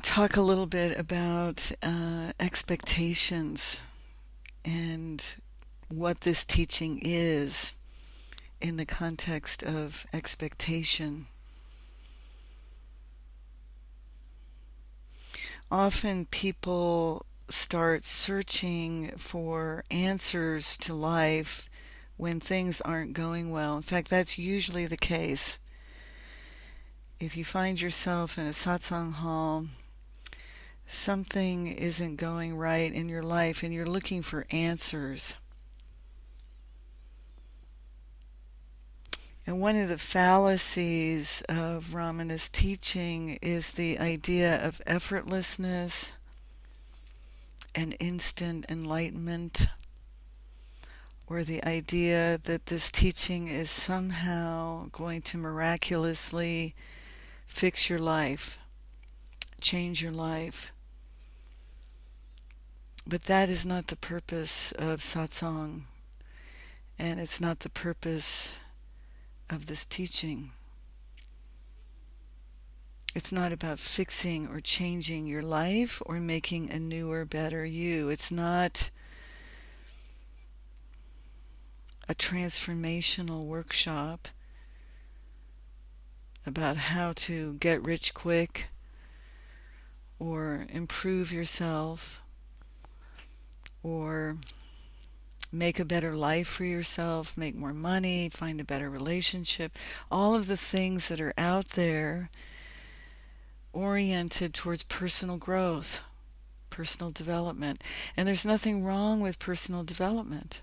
talk a little bit about uh, expectations and what this teaching is in the context of expectation. Often people start searching for answers to life when things aren't going well. In fact, that's usually the case if you find yourself in a satsang hall, something isn't going right in your life and you're looking for answers. And one of the fallacies of Ramana's teaching is the idea of effortlessness and instant enlightenment, or the idea that this teaching is somehow going to miraculously fix your life, change your life. But that is not the purpose of satsang, and it's not the purpose of this teaching. It's not about fixing or changing your life or making a newer, better you. It's not a transformational workshop about how to get rich quick or improve yourself or make a better life for yourself, make more money, find a better relationship, all of the things that are out there oriented towards personal growth, personal development. And there's nothing wrong with personal development.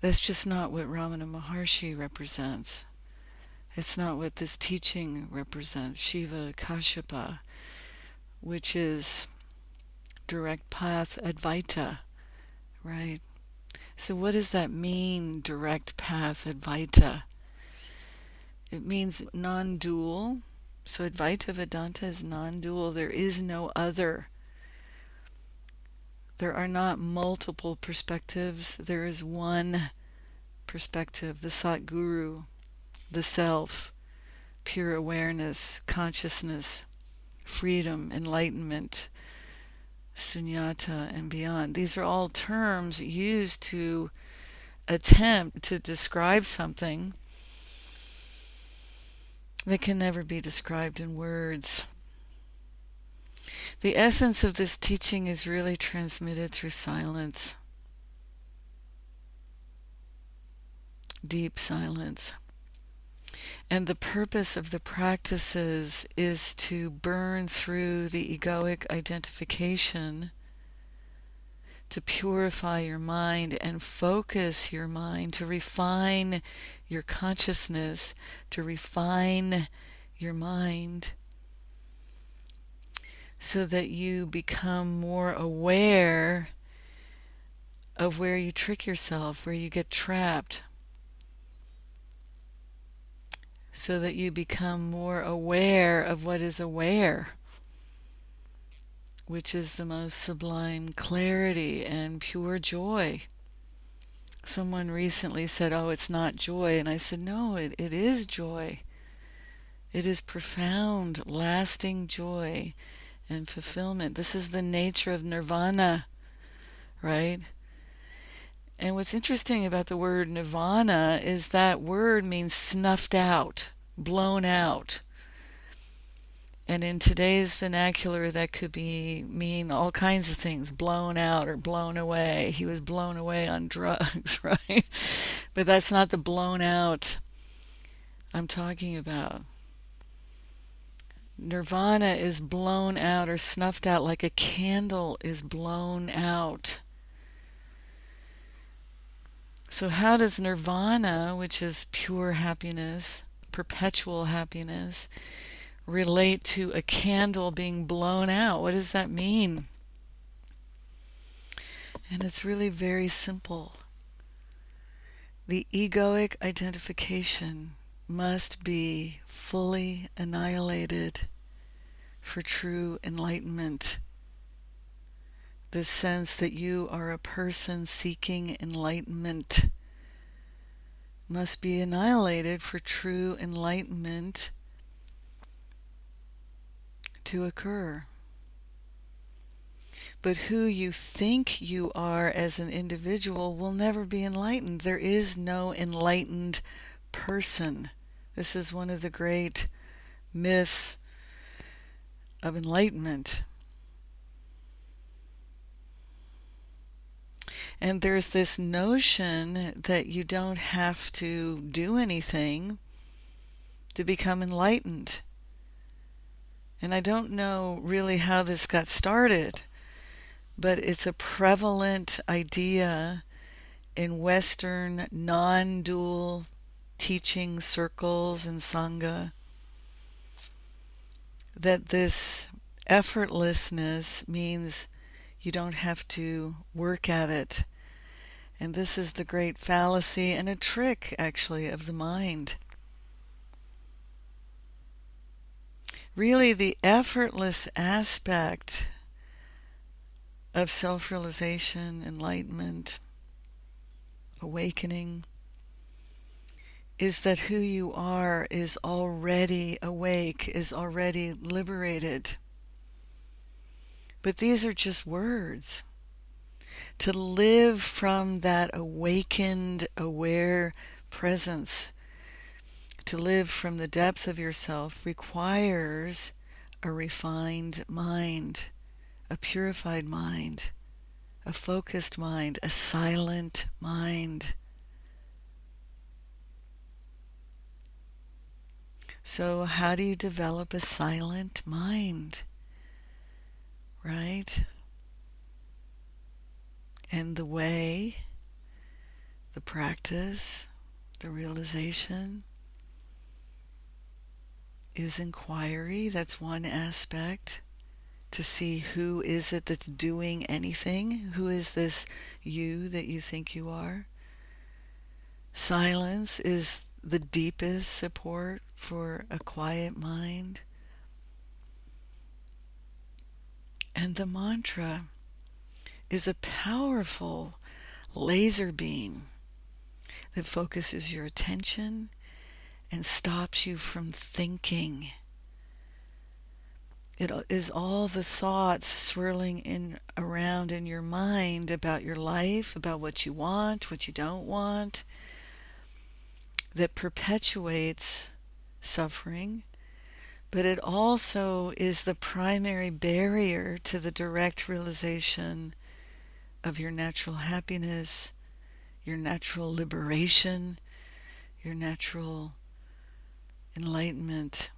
That's just not what Ramana Maharshi represents. It's not what this teaching represents. Shiva Kashyapa, which is direct path Advaita, right? So, what does that mean, direct path Advaita? It means non dual. So, Advaita Vedanta is non dual. There is no other. There are not multiple perspectives. There is one perspective, the Satguru the self, pure awareness, consciousness, freedom, enlightenment, sunyata, and beyond. These are all terms used to attempt to describe something that can never be described in words. The essence of this teaching is really transmitted through silence, deep silence. And the purpose of the practices is to burn through the egoic identification, to purify your mind and focus your mind, to refine your consciousness, to refine your mind, so that you become more aware of where you trick yourself, where you get trapped so that you become more aware of what is aware, which is the most sublime clarity and pure joy. Someone recently said, Oh, it's not joy. And I said, No, it, it is joy. It is profound, lasting joy and fulfillment. This is the nature of nirvana, right? And what's interesting about the word nirvana is that word means snuffed out, blown out. And in today's vernacular, that could be mean all kinds of things blown out or blown away. He was blown away on drugs, right? But that's not the blown out I'm talking about. Nirvana is blown out or snuffed out like a candle is blown out. So, how does nirvana, which is pure happiness, perpetual happiness, relate to a candle being blown out? What does that mean? And it's really very simple. The egoic identification must be fully annihilated for true enlightenment the sense that you are a person seeking enlightenment must be annihilated for true enlightenment to occur. But who you think you are as an individual will never be enlightened. There is no enlightened person. This is one of the great myths of enlightenment. And there's this notion that you don't have to do anything to become enlightened. And I don't know really how this got started, but it's a prevalent idea in Western non dual teaching circles and Sangha that this effortlessness means you don't have to work at it. And this is the great fallacy and a trick, actually, of the mind. Really, the effortless aspect of self realization, enlightenment, awakening, is that who you are is already awake, is already liberated. But these are just words to live from that awakened, aware presence, to live from the depth of yourself requires a refined mind, a purified mind, a focused mind, a silent mind. So, how do you develop a silent mind? Right? And the way, the practice, the realization is inquiry. That's one aspect to see who is it that's doing anything. Who is this you that you think you are? Silence is the deepest support for a quiet mind. And the mantra is a powerful laser beam that focuses your attention and stops you from thinking. It is all the thoughts swirling in around in your mind about your life, about what you want, what you don't want, that perpetuates suffering but it also is the primary barrier to the direct realization of your natural happiness, your natural liberation, your natural enlightenment.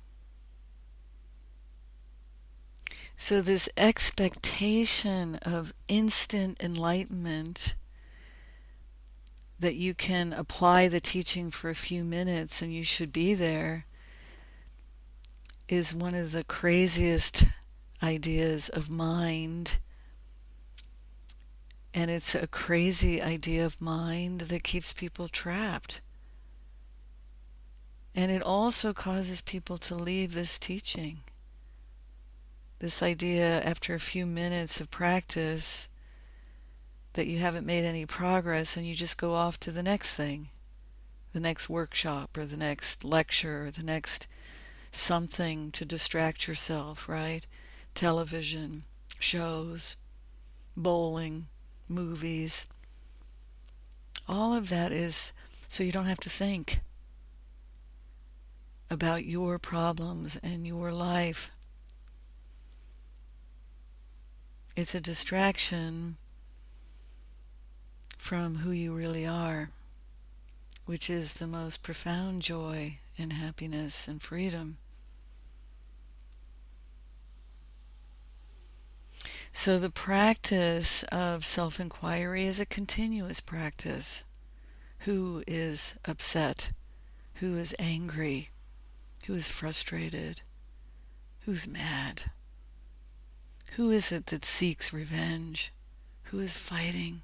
So, this expectation of instant enlightenment that you can apply the teaching for a few minutes and you should be there is one of the craziest ideas of mind and it's a crazy idea of mind that keeps people trapped. And it also causes people to leave this teaching. This idea, after a few minutes of practice, that you haven't made any progress and you just go off to the next thing, the next workshop or the next lecture or the next something to distract yourself, right? Television, shows, bowling, movies. All of that is so you don't have to think about your problems and your life. It's a distraction from who you really are, which is the most profound joy and happiness and freedom. So the practice of self inquiry is a continuous practice. Who is upset? Who is angry? Who is frustrated? Who's mad? Who is it that seeks revenge? Who is fighting?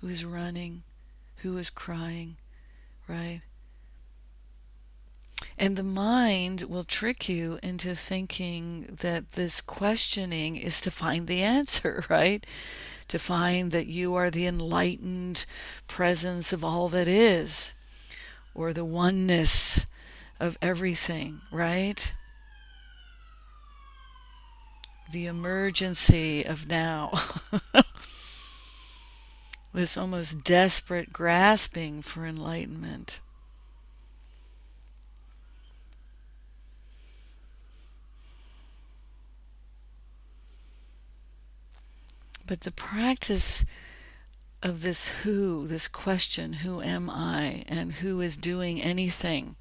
Who is running? Who is crying? Right? And the mind will trick you into thinking that this questioning is to find the answer, right? To find that you are the enlightened presence of all that is, or the oneness of everything, right? the emergency of now. this almost desperate grasping for enlightenment. But the practice of this who, this question, who am I, and who is doing anything,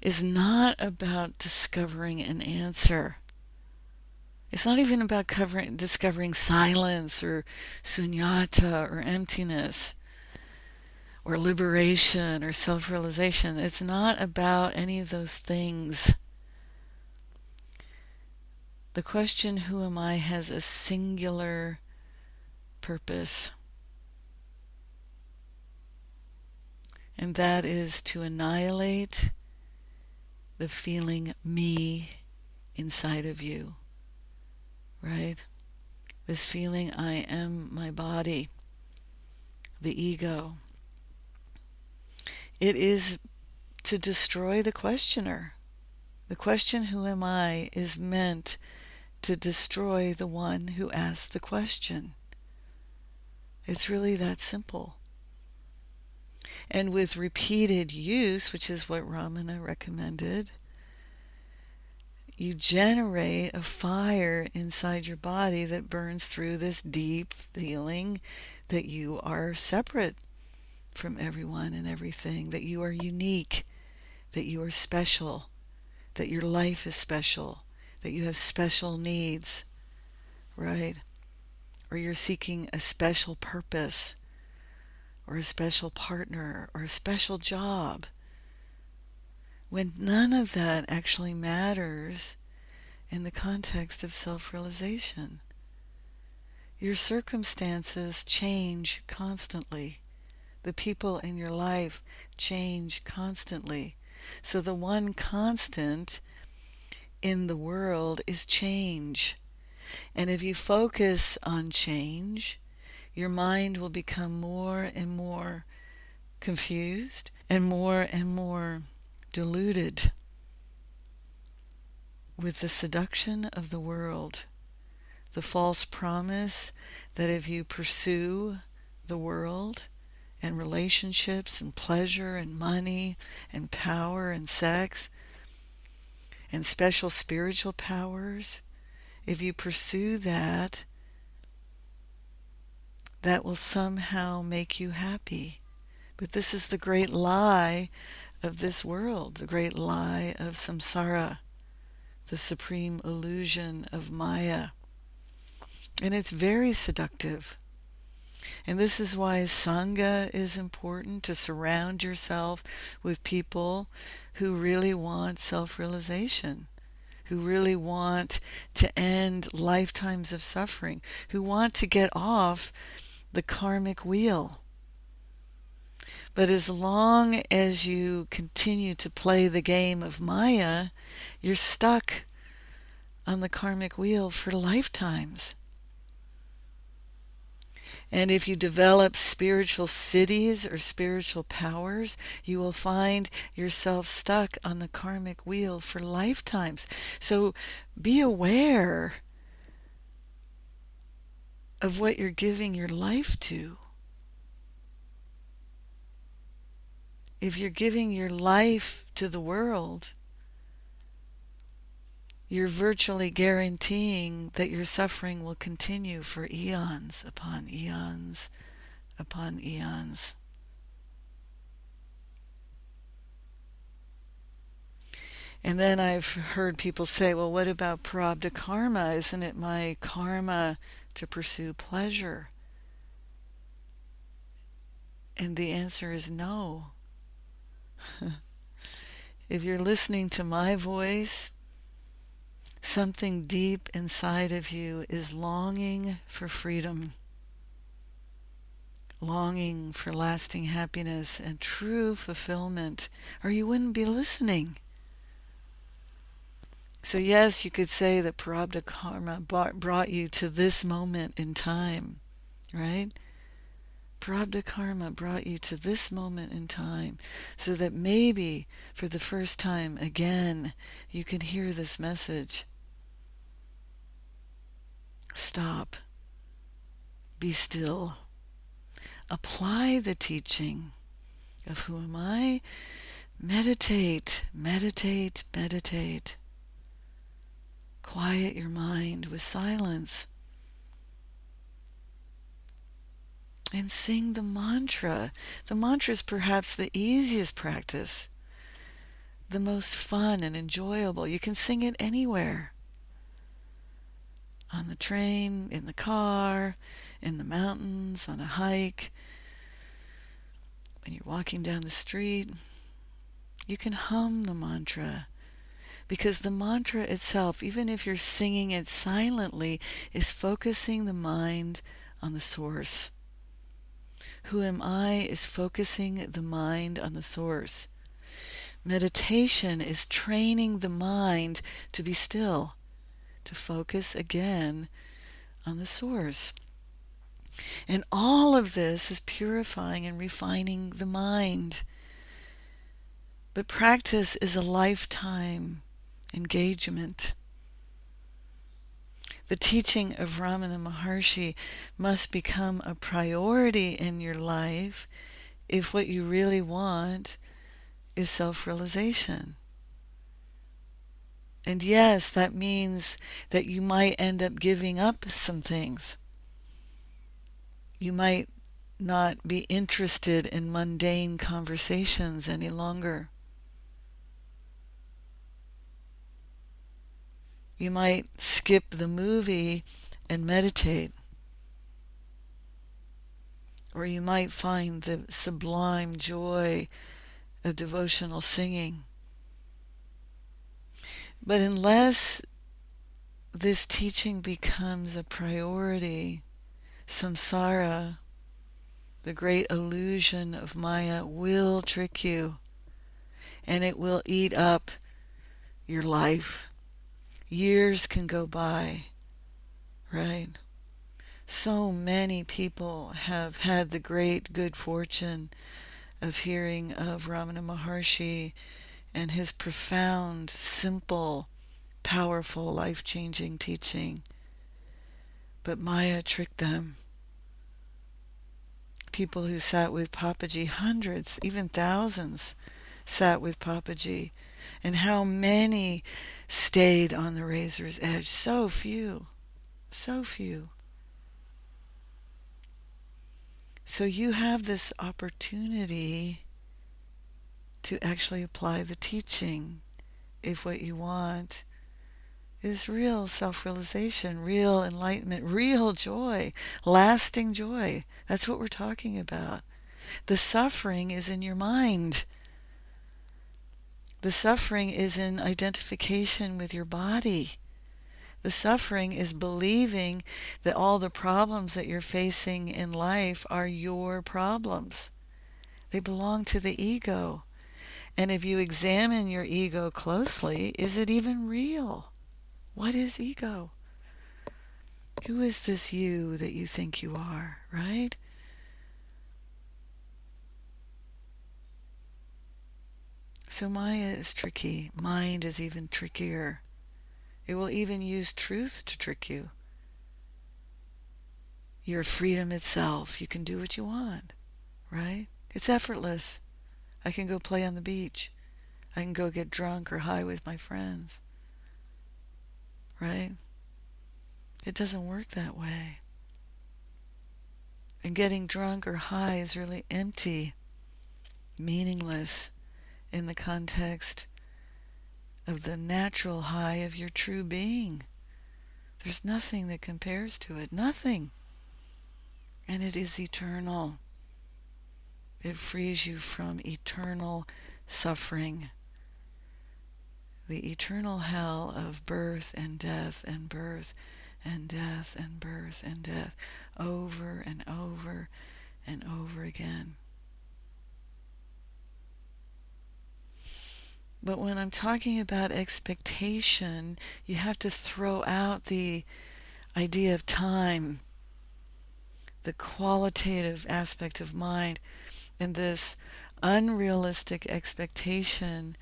is not about discovering an answer. It's not even about covering, discovering silence or sunyata or emptiness or liberation or self realization. It's not about any of those things. The question, Who am I, has a singular purpose. And that is to annihilate the feeling me inside of you. Right? This feeling I am my body, the ego. It is to destroy the questioner. The question, Who am I, is meant to destroy the one who asked the question. It's really that simple. And with repeated use, which is what Ramana recommended, you generate a fire inside your body that burns through this deep feeling that you are separate from everyone and everything, that you are unique, that you are special, that your life is special, that you have special needs, right? Or you're seeking a special purpose, or a special partner, or a special job. When none of that actually matters in the context of self realization. Your circumstances change constantly. The people in your life change constantly. So the one constant in the world is change. And if you focus on change, your mind will become more and more confused and more and more deluded with the seduction of the world, the false promise that if you pursue the world and relationships and pleasure and money and power and sex, and special spiritual powers, if you pursue that, that will somehow make you happy. But this is the great lie of this world, the great lie of samsara, the supreme illusion of Maya. And it's very seductive. And this is why Sangha is important to surround yourself with people who really want self realization, who really want to end lifetimes of suffering, who want to get off the karmic wheel. But as long as you continue to play the game of Maya, you're stuck on the karmic wheel for lifetimes. And if you develop spiritual siddhis or spiritual powers, you will find yourself stuck on the karmic wheel for lifetimes. So be aware of what you're giving your life to. If you're giving your life to the world, you're virtually guaranteeing that your suffering will continue for eons upon eons upon eons. And then I've heard people say, well, what about prarabdha karma? Isn't it my karma to pursue pleasure? And the answer is no. if you're listening to my voice, Something deep inside of you is longing for freedom, longing for lasting happiness and true fulfillment, or you wouldn't be listening. So, yes, you could say that Prarabdha Karma brought you to this moment in time, right? Prarabdha Karma brought you to this moment in time so that maybe for the first time again you can hear this message Stop. Be still. Apply the teaching of who am I? Meditate, meditate, meditate. Quiet your mind with silence. And sing the mantra. The mantra is perhaps the easiest practice, the most fun and enjoyable. You can sing it anywhere on the train, in the car, in the mountains, on a hike, when you're walking down the street. You can hum the mantra because the mantra itself, even if you're singing it silently, is focusing the mind on the source. Who am I is focusing the mind on the source. Meditation is training the mind to be still, to focus again on the source. And all of this is purifying and refining the mind. But practice is a lifetime engagement. The teaching of Ramana Maharshi must become a priority in your life if what you really want is self realization. And yes, that means that you might end up giving up some things. You might not be interested in mundane conversations any longer. You might skip the movie and meditate. Or you might find the sublime joy of devotional singing. But unless this teaching becomes a priority, samsara, the great illusion of Maya, will trick you and it will eat up your life years can go by, right? So many people have had the great good fortune of hearing of Ramana Maharshi and his profound, simple, powerful, life changing teaching. But Maya tricked them. People who sat with Papaji, hundreds, even thousands, sat with Papaji and how many stayed on the razor's edge. So few, so few. So you have this opportunity to actually apply the teaching if what you want is real self realization, real enlightenment, real joy, lasting joy. That's what we're talking about. The suffering is in your mind. The suffering is in identification with your body. The suffering is believing that all the problems that you're facing in life are your problems. They belong to the ego. And if you examine your ego closely, is it even real? What is ego? Who is this you that you think you are, right? So Maya is tricky. Mind is even trickier. It will even use truth to trick you. You're freedom itself. You can do what you want, right? It's effortless. I can go play on the beach. I can go get drunk or high with my friends. Right? It doesn't work that way. And getting drunk or high is really empty, meaningless in the context of the natural high of your true being. There's nothing that compares to it. Nothing. And it is eternal. It frees you from eternal suffering. The eternal hell of birth and death and birth and death and birth and death over and over and over again. But when I'm talking about expectation, you have to throw out the idea of time, the qualitative aspect of mind, and this unrealistic expectation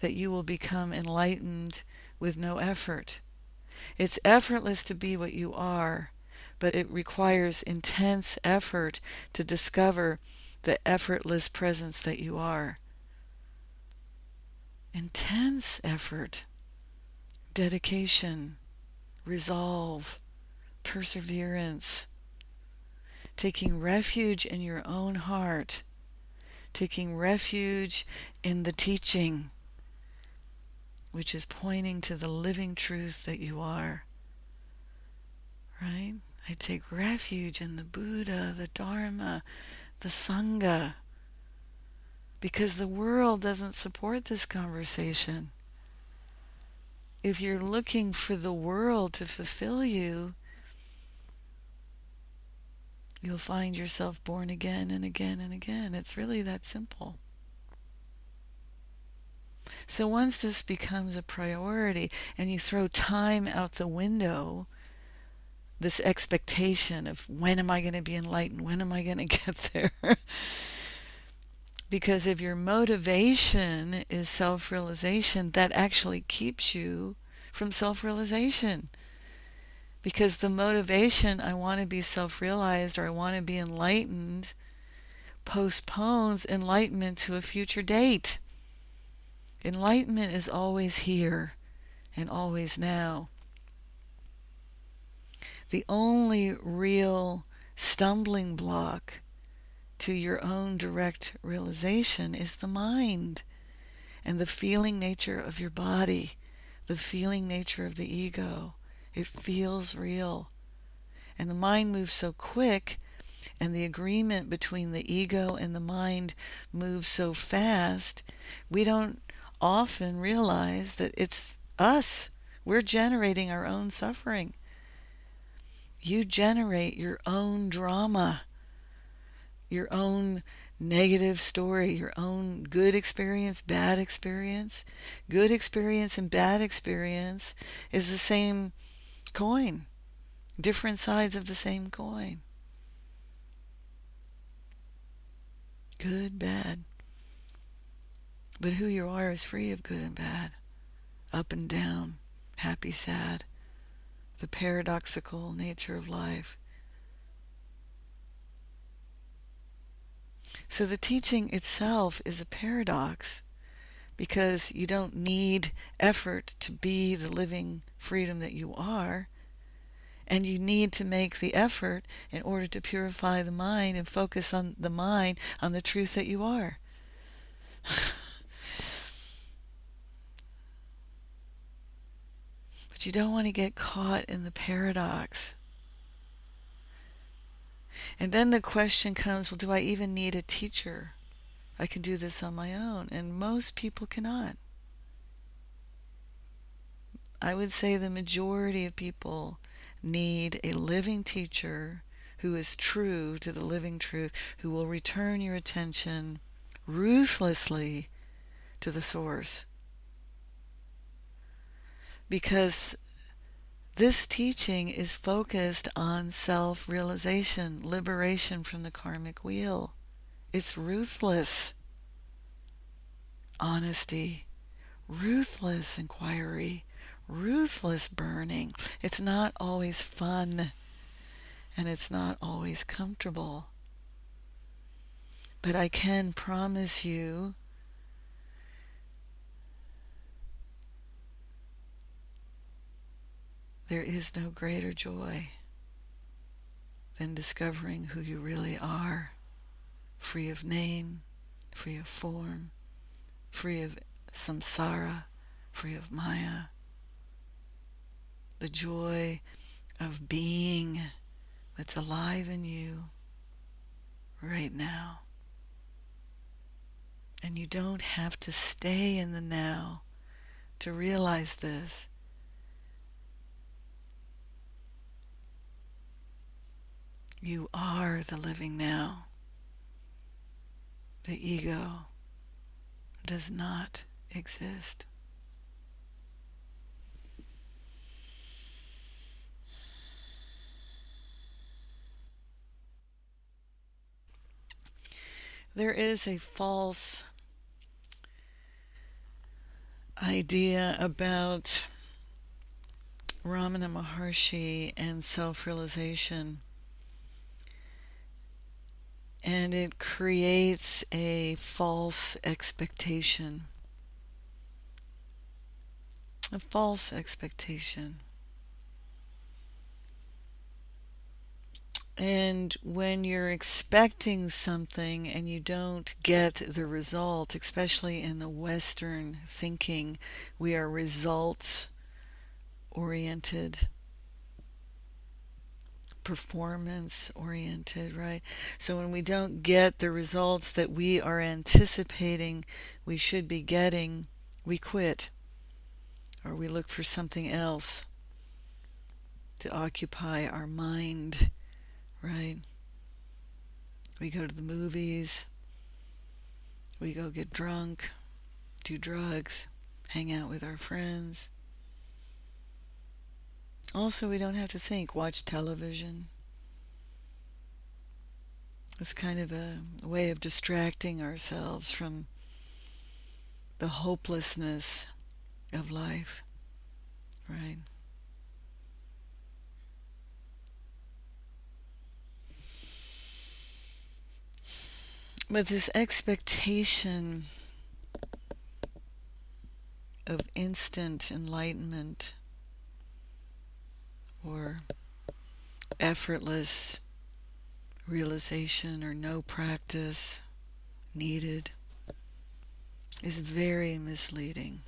that you will become enlightened with no effort. It's effortless to be what you are, but it requires intense effort to discover the effortless presence that you are. Intense effort, dedication, resolve, perseverance, taking refuge in your own heart, taking refuge in the teaching, which is pointing to the living truth that you are. Right? I take refuge in the Buddha, the Dharma, the Sangha, because the world doesn't support this conversation. If you're looking for the world to fulfill you, you'll find yourself born again and again and again. It's really that simple. So once this becomes a priority and you throw time out the window, this expectation of when am I going to be enlightened? When am I going to get there? because if your motivation is self realization, that actually keeps you from self realization because the motivation, I want to be self realized or I want to be enlightened, postpones enlightenment to a future date. Enlightenment is always here and always now. The only real stumbling block to your own direct realization is the mind and the feeling nature of your body, the feeling nature of the ego. It feels real. And the mind moves so quick, and the agreement between the ego and the mind moves so fast, we don't often realize that it's us. We're generating our own suffering. You generate your own drama, your own negative story, your own good experience, bad experience. Good experience and bad experience is the same coin, different sides of the same coin. Good, bad. But who you are is free of good and bad, up and down, happy, sad, the paradoxical nature of life. So the teaching itself is a paradox because you don't need effort to be the living freedom that you are. And you need to make the effort in order to purify the mind and focus on the mind on the truth that you are. but you don't want to get caught in the paradox. And then the question comes well, do I even need a teacher? I can do this on my own. And most people cannot. I would say the majority of people need a living teacher who is true to the living truth, who will return your attention ruthlessly to the source. Because this teaching is focused on self realization, liberation from the karmic wheel. It's ruthless honesty, ruthless inquiry, ruthless burning. It's not always fun and it's not always comfortable. But I can promise you there is no greater joy than discovering who you really are free of name, free of form, free of samsara, free of maya. The joy of being that's alive in you right now. And you don't have to stay in the now to realize this. You are the living now. The ego does not exist. There is a false idea about Ramana Maharshi and self realization. And it creates a false expectation. A false expectation. And when you're expecting something and you don't get the result, especially in the Western thinking, we are results oriented, performance oriented, right? So when we don't get the results that we are anticipating we should be getting, we quit or we look for something else to occupy our mind right? We go to the movies, we go get drunk, do drugs, hang out with our friends. Also, we don't have to think, watch television. It's kind of a way of distracting ourselves from the hopelessness of life, right? But this expectation of instant enlightenment or effortless realization or no practice needed is very misleading.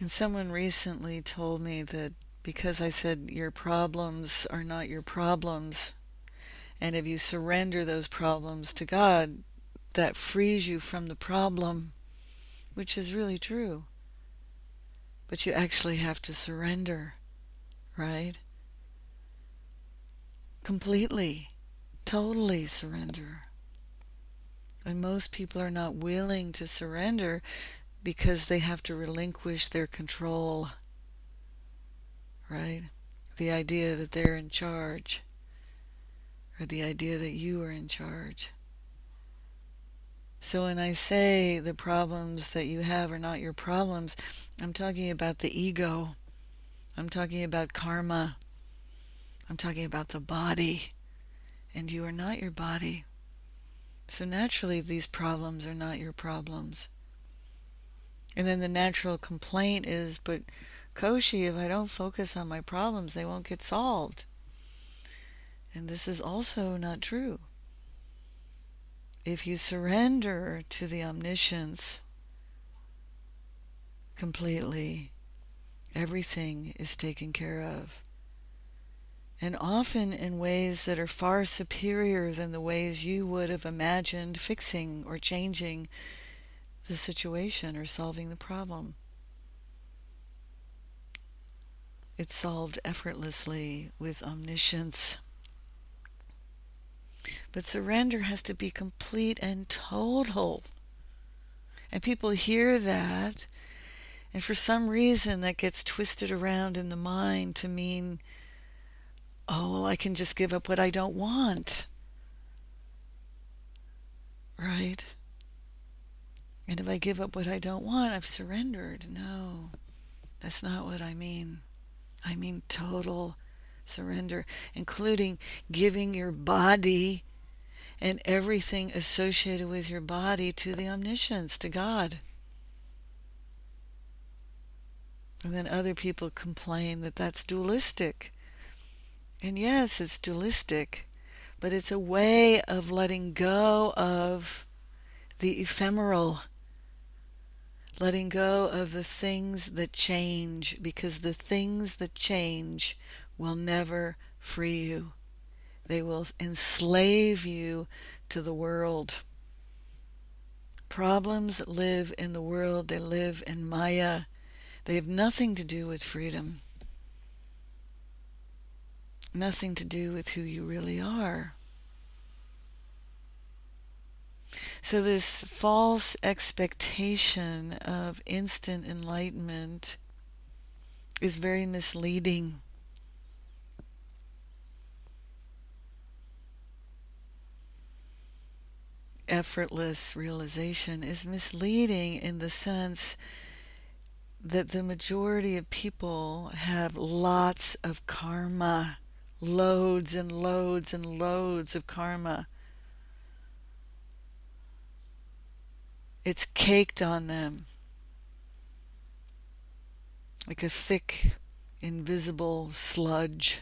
And someone recently told me that because I said your problems are not your problems, and if you surrender those problems to God, that frees you from the problem, which is really true. But you actually have to surrender, right? Completely, totally surrender. And most people are not willing to surrender because they have to relinquish their control, right? The idea that they're in charge or the idea that you are in charge. So when I say the problems that you have are not your problems, I'm talking about the ego. I'm talking about karma. I'm talking about the body. And you are not your body. So naturally, these problems are not your problems. And then the natural complaint is, but Koshi, if I don't focus on my problems, they won't get solved. And this is also not true. If you surrender to the omniscience completely, everything is taken care of. And often in ways that are far superior than the ways you would have imagined fixing or changing the situation or solving the problem. It's solved effortlessly with omniscience. But surrender has to be complete and total. And people hear that, and for some reason that gets twisted around in the mind to mean, oh, well, I can just give up what I don't want. Right? And if I give up what I don't want, I've surrendered. No, that's not what I mean. I mean total surrender, including giving your body and everything associated with your body to the omniscience, to God. And then other people complain that that's dualistic. And yes, it's dualistic, but it's a way of letting go of the ephemeral, letting go of the things that change, because the things that change will never free you. They will enslave you to the world. Problems live in the world, they live in Maya. They have nothing to do with freedom, nothing to do with who you really are. So, this false expectation of instant enlightenment is very misleading. Effortless realization is misleading in the sense that the majority of people have lots of karma, loads and loads and loads of karma. It's caked on them like a thick, invisible sludge.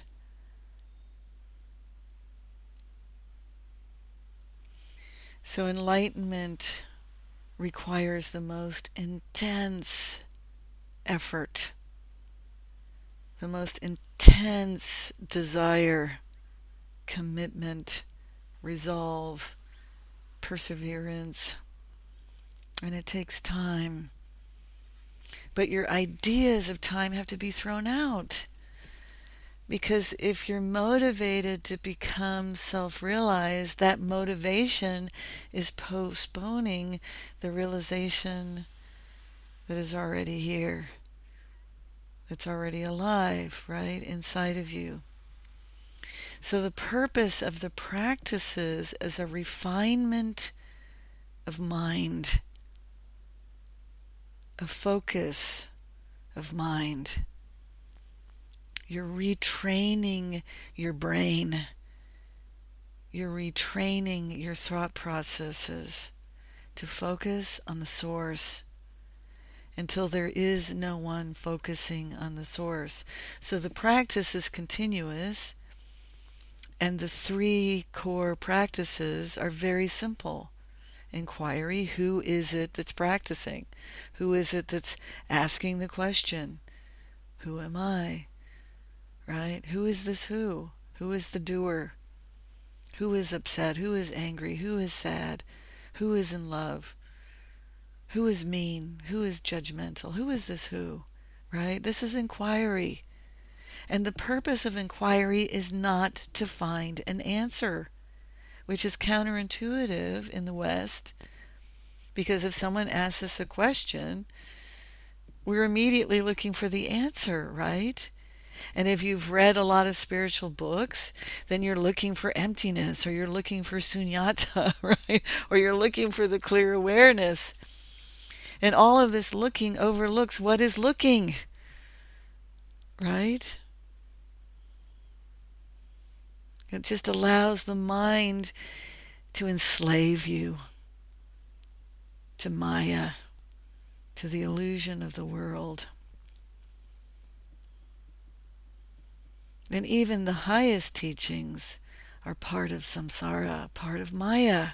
So, enlightenment requires the most intense effort, the most intense desire, commitment, resolve, perseverance. And it takes time. But your ideas of time have to be thrown out. Because if you're motivated to become self realized, that motivation is postponing the realization that is already here, that's already alive, right, inside of you. So, the purpose of the practices is a refinement of mind, a focus of mind. You're retraining your brain. You're retraining your thought processes to focus on the source until there is no one focusing on the source. So the practice is continuous, and the three core practices are very simple. Inquiry who is it that's practicing? Who is it that's asking the question? Who am I? Right? Who is this who? Who is the doer? Who is upset? Who is angry? Who is sad? Who is in love? Who is mean? Who is judgmental? Who is this who? Right? This is inquiry. And the purpose of inquiry is not to find an answer, which is counterintuitive in the West. Because if someone asks us a question, we're immediately looking for the answer, right? And if you've read a lot of spiritual books, then you're looking for emptiness or you're looking for sunyata, right? Or you're looking for the clear awareness. And all of this looking overlooks what is looking, right? It just allows the mind to enslave you to Maya, to the illusion of the world. And even the highest teachings are part of samsara, part of Maya.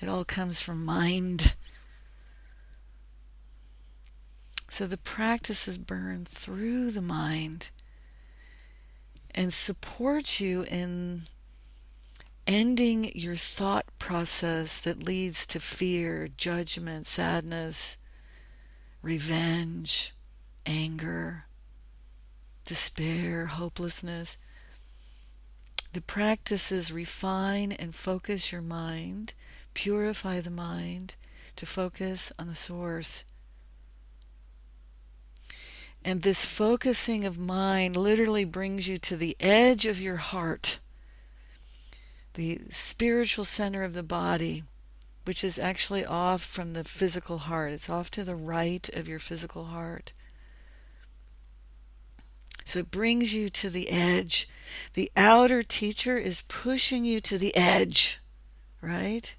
It all comes from mind. So the practices burn through the mind and support you in ending your thought process that leads to fear, judgment, sadness, revenge, anger, despair, hopelessness. The practices refine and focus your mind, purify the mind to focus on the source. And this focusing of mind literally brings you to the edge of your heart, the spiritual center of the body, which is actually off from the physical heart. It's off to the right of your physical heart. So it brings you to the edge. The outer teacher is pushing you to the edge, right?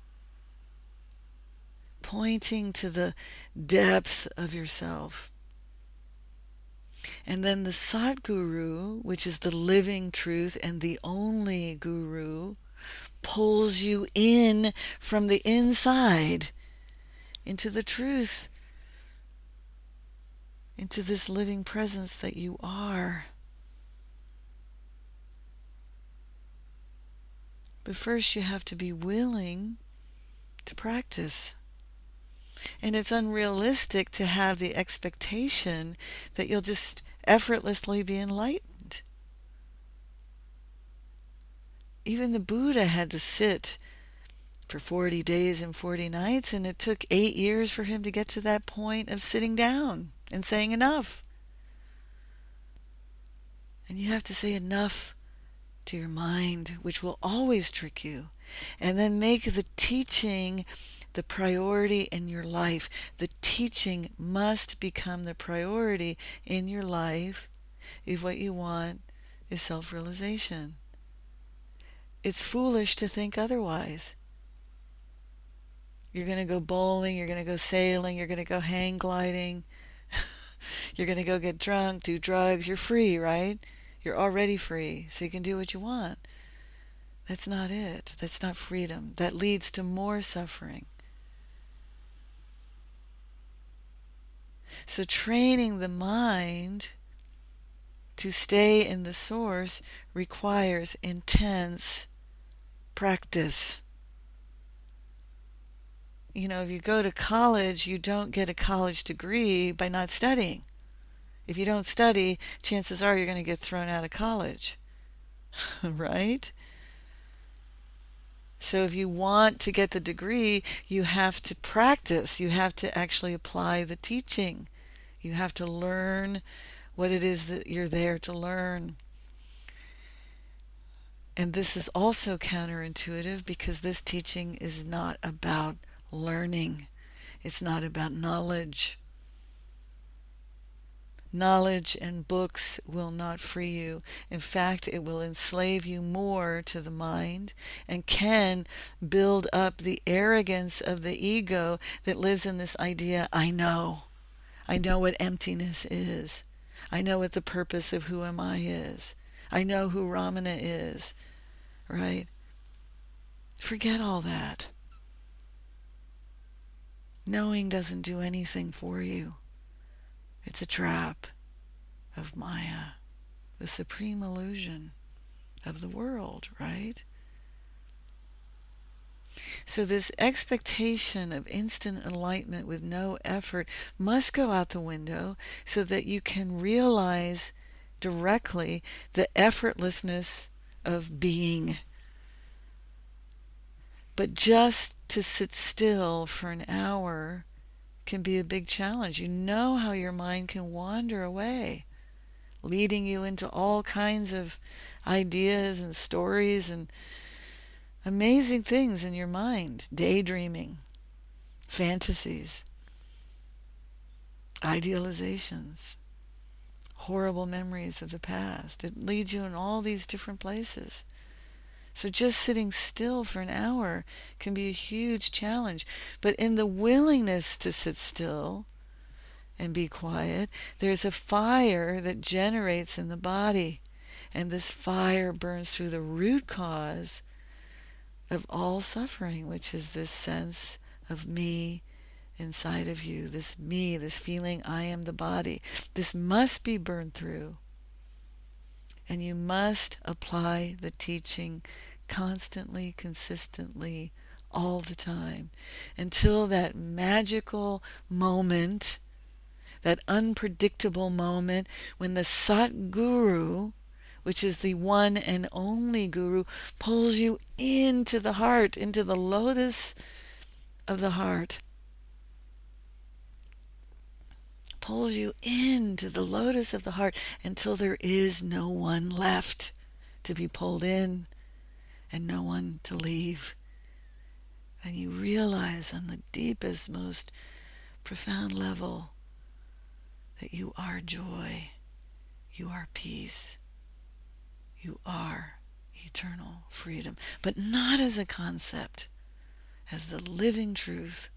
Pointing to the depth of yourself. And then the Sadguru, which is the living truth and the only guru, pulls you in from the inside into the truth into this living presence that you are. But first, you have to be willing to practice. And it's unrealistic to have the expectation that you'll just effortlessly be enlightened. Even the Buddha had to sit for 40 days and 40 nights, and it took eight years for him to get to that point of sitting down and saying enough. And you have to say enough to your mind, which will always trick you. And then make the teaching the priority in your life. The teaching must become the priority in your life if what you want is self realization. It's foolish to think otherwise. You're going to go bowling, you're going to go sailing, you're going to go hang gliding, you're going to go get drunk, do drugs. You're free, right? You're already free, so you can do what you want. That's not it. That's not freedom. That leads to more suffering. So, training the mind to stay in the source requires intense practice. You know, if you go to college, you don't get a college degree by not studying. If you don't study, chances are you're going to get thrown out of college. right? So if you want to get the degree, you have to practice. You have to actually apply the teaching. You have to learn what it is that you're there to learn. And this is also counterintuitive because this teaching is not about learning, it's not about knowledge. Knowledge and books will not free you. In fact, it will enslave you more to the mind and can build up the arrogance of the ego that lives in this idea I know. I know what emptiness is. I know what the purpose of who am I is. I know who Ramana is, right? Forget all that. Knowing doesn't do anything for you. It's a trap of Maya, the supreme illusion of the world, right? So, this expectation of instant enlightenment with no effort must go out the window so that you can realize directly the effortlessness of being. But just to sit still for an hour can be a big challenge. You know how your mind can wander away, leading you into all kinds of ideas and stories and amazing things in your mind daydreaming, fantasies, idealizations, horrible memories of the past. It leads you in all these different places. So just sitting still for an hour can be a huge challenge. But in the willingness to sit still and be quiet, there's a fire that generates in the body. And this fire burns through the root cause of all suffering, which is this sense of me inside of you, this me, this feeling I am the body. This must be burned through. And you must apply the teaching constantly, consistently, all the time until that magical moment, that unpredictable moment when the Sat Guru, which is the one and only Guru, pulls you into the heart, into the lotus of the heart. Pulls you into the lotus of the heart until there is no one left to be pulled in and no one to leave. And you realize on the deepest, most profound level that you are joy, you are peace, you are eternal freedom, but not as a concept, as the living truth,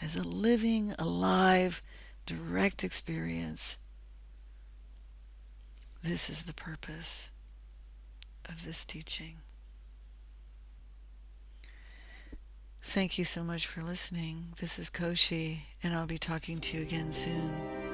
as a living, alive, direct experience. This is the purpose of this teaching. Thank you so much for listening. This is Koshi, and I'll be talking to you again soon.